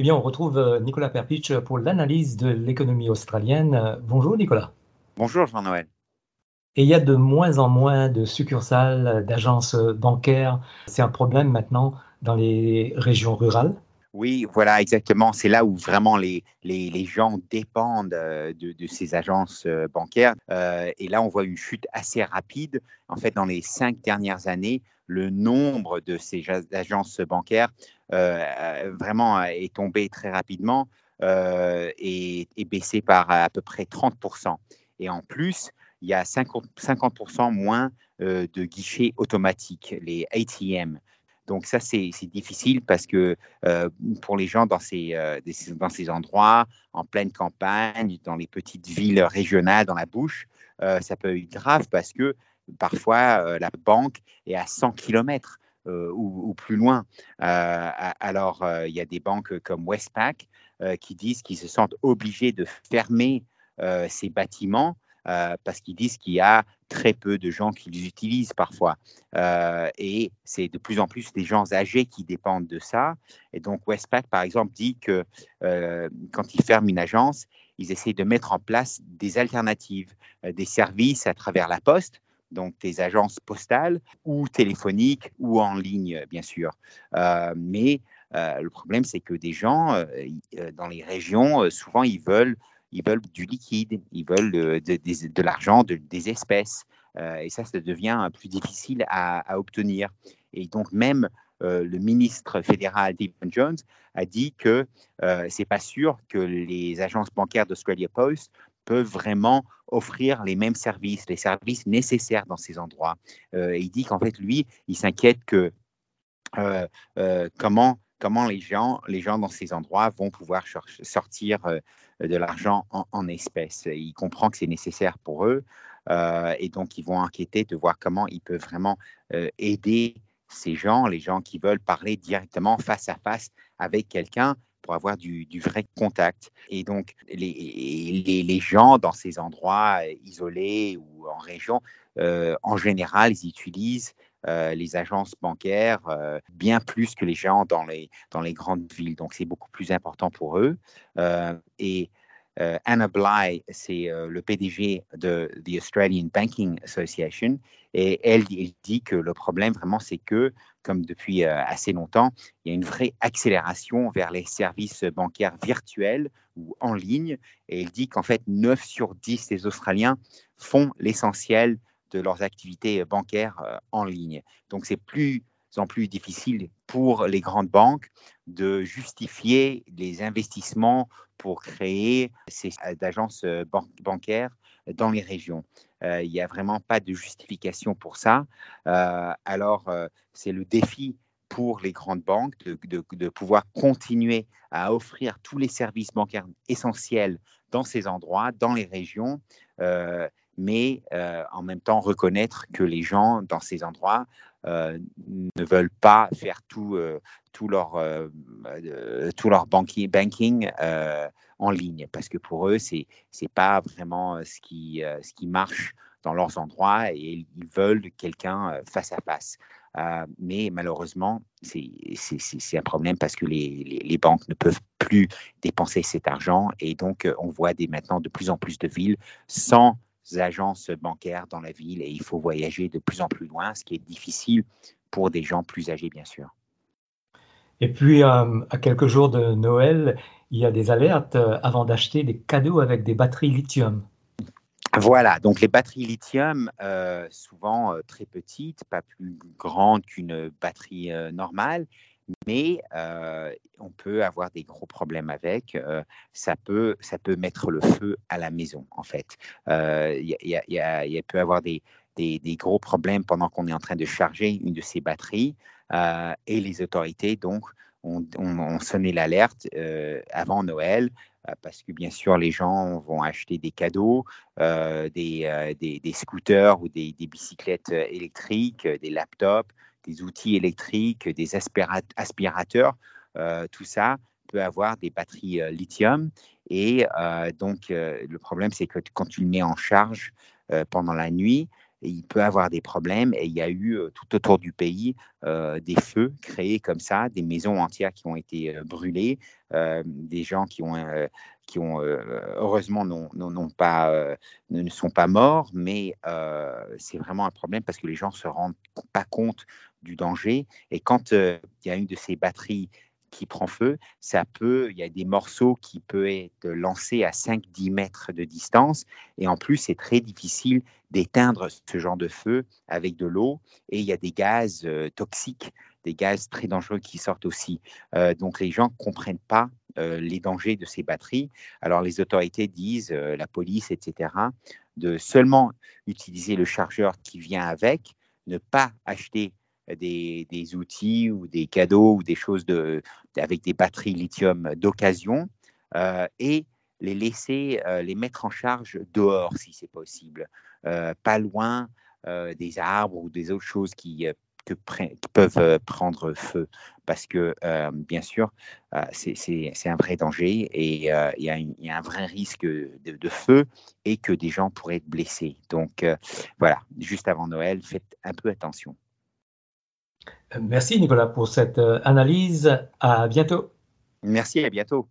Eh bien, on retrouve euh, Nicolas Perpich pour l'analyse de l'économie australienne. Bonjour Nicolas. Bonjour Jean-Noël. Et il y a de moins en moins de succursales, d'agences bancaires. C'est un problème maintenant dans les régions rurales. Oui, voilà, exactement. C'est là où vraiment les, les, gens dépendent euh, de, ces agences euh, bancaires. Euh, et là, on voit une chute assez rapide. En fait, dans les cinq dernières années, le nombre de ces agences bancaires vraiment est tombé très rapidement et est baissé par à peu près 30%. Et en plus, il y a 50%, 50 moins de guichets automatiques, les ATM. Donc ça, c'est difficile parce que euh, pour les gens dans ces, euh, dans ces endroits, en pleine campagne, dans les petites villes régionales, dans la bouche, euh, ça peut être grave parce que parfois la banque est à 100 km ou, plus loin. alors, il y a des banques comme Westpac qui disent qu'ils se sentent obligés de fermer ces bâtiments euh, parce qu'ils disent qu'il y a très peu de gens qui les utilisent parfois. Euh, et c'est de plus en plus des gens âgés qui dépendent de ça. Et donc Westpac, par exemple, dit que euh, quand ils ferment une agence, ils essaient de mettre en place des alternatives, des services à travers la poste, donc des agences postales ou téléphoniques ou en ligne, bien sûr. mais le problème, c'est que des gens dans les régions, souvent, ils veulent ils veulent du liquide, ils veulent de, l'argent, des espèces. Euh, et ça, ça devient plus difficile à, obtenir. Et donc, même euh, le ministre fédéral, Stephen Jones, a dit que euh, c'est pas sûr que les agences bancaires d'Australia Post peuvent vraiment offrir les mêmes services, les services nécessaires dans ces endroits. et il dit qu'en fait, lui, il s'inquiète que comment comment les gens, les gens dans ces endroits vont pouvoir sortir euh, de l'argent en, espèces. Ils comprennent que c'est nécessaire pour eux euh, et donc ils vont inquiéter de voir comment ils peuvent vraiment euh, aider ces gens, les gens qui veulent parler directement face à face avec quelqu'un pour avoir du, vrai contact. Et donc, les, les, gens dans ces endroits isolés ou en région, en général, ils utilisent euh, les agences bancaires euh, bien plus que les gens dans les, dans les grandes villes. Donc, c'est beaucoup plus important pour eux. Euh, et Anna Bly, c'est le PDG de the Australian Banking Association, et elle, elle, dit que le problème vraiment, c'est que, comme depuis assez longtemps, il y a une vraie accélération vers les services bancaires virtuels ou en ligne, et elle dit qu'en fait, 9 sur 10 des Australiens font l'essentiel de leurs activités bancaires euh, en ligne. Donc, c'est plus en plus difficile pour les grandes banques de justifier les investissements pour créer ces agences euh, bancaires dans les régions. Euh, il n'y a vraiment pas de justification pour ça. alors, c'est le défi pour les grandes banques de, pouvoir continuer à offrir tous les services bancaires essentiels dans ces endroits, dans les régions, mais euh, en même temps reconnaître que les gens dans ces endroits euh, ne veulent pas faire tout, euh, leur, tout leur banking, en ligne, parce que pour eux, ce n'est pas vraiment ce qui, ce qui marche dans leurs endroits et ils veulent quelqu'un face à face. mais malheureusement, c'est un problème parce que les, les, banques ne peuvent plus dépenser cet argent et donc on voit des, maintenant de plus en plus de villes sans agences bancaires dans la ville et il faut voyager de plus en plus loin, ce qui est difficile pour des gens plus âgés, bien sûr. Et puis, euh, à quelques jours de Noël, il y a des alertes euh, avant d'acheter des cadeaux avec des batteries lithium. Voilà, donc les batteries lithium, euh, souvent très petites, pas plus grandes qu'une batterie normale, mais euh, on peut avoir des gros problèmes avec. Euh, ça, peut, ça peut mettre le feu à la maison, en fait. Euh, il y, peut avoir des, gros problèmes pendant qu'on est en train de charger une de ces batteries et les autorités, donc, ont, sonné l'alerte avant Noël parce que bien sûr, les gens vont acheter des cadeaux, des, scooters ou des, bicyclettes électriques, des laptops, des outils électriques, des aspirateurs, euh, tout ça peut avoir des batteries euh, lithium. Et euh, donc, le problème, c'est que quand tu le mets en charge pendant la nuit, il peut avoir des problèmes. Et il y a eu tout autour du pays des feux créés comme ça, des maisons entières qui ont été brûlées, des gens qui ont, qui ont heureusement non, pas, ne sont pas morts, mais c'est vraiment un problème parce que les gens ne se rendent pas compte du danger. Et quand il y a une de ces batteries qui prend feu, ça peut, il y a des morceaux qui peuvent être lancés à 5-10 mètres de distance. Et en plus, c'est très difficile d'éteindre ce genre de feu avec de l'eau. Et il y a des gaz euh, toxiques, des gaz très dangereux qui sortent aussi. Euh, donc les gens ne comprennent pas euh, les dangers de ces batteries. Alors les autorités disent, la police, etc., de seulement utiliser le chargeur qui vient avec, ne pas acheter des, outils ou des cadeaux ou des choses avec des batteries lithium d'occasion euh, et les laisser, euh, les mettre en charge dehors si c'est possible, euh, pas loin des arbres ou des autres choses qui, peuvent prendre feu. Parce que, bien sûr, c'est un vrai danger et il y, a un vrai risque de, feu et que des gens pourraient être blessés. Donc, voilà, juste avant Noël, faites un peu attention. Merci Nicolas pour cette euh, analyse. À bientôt. Merci, à bientôt.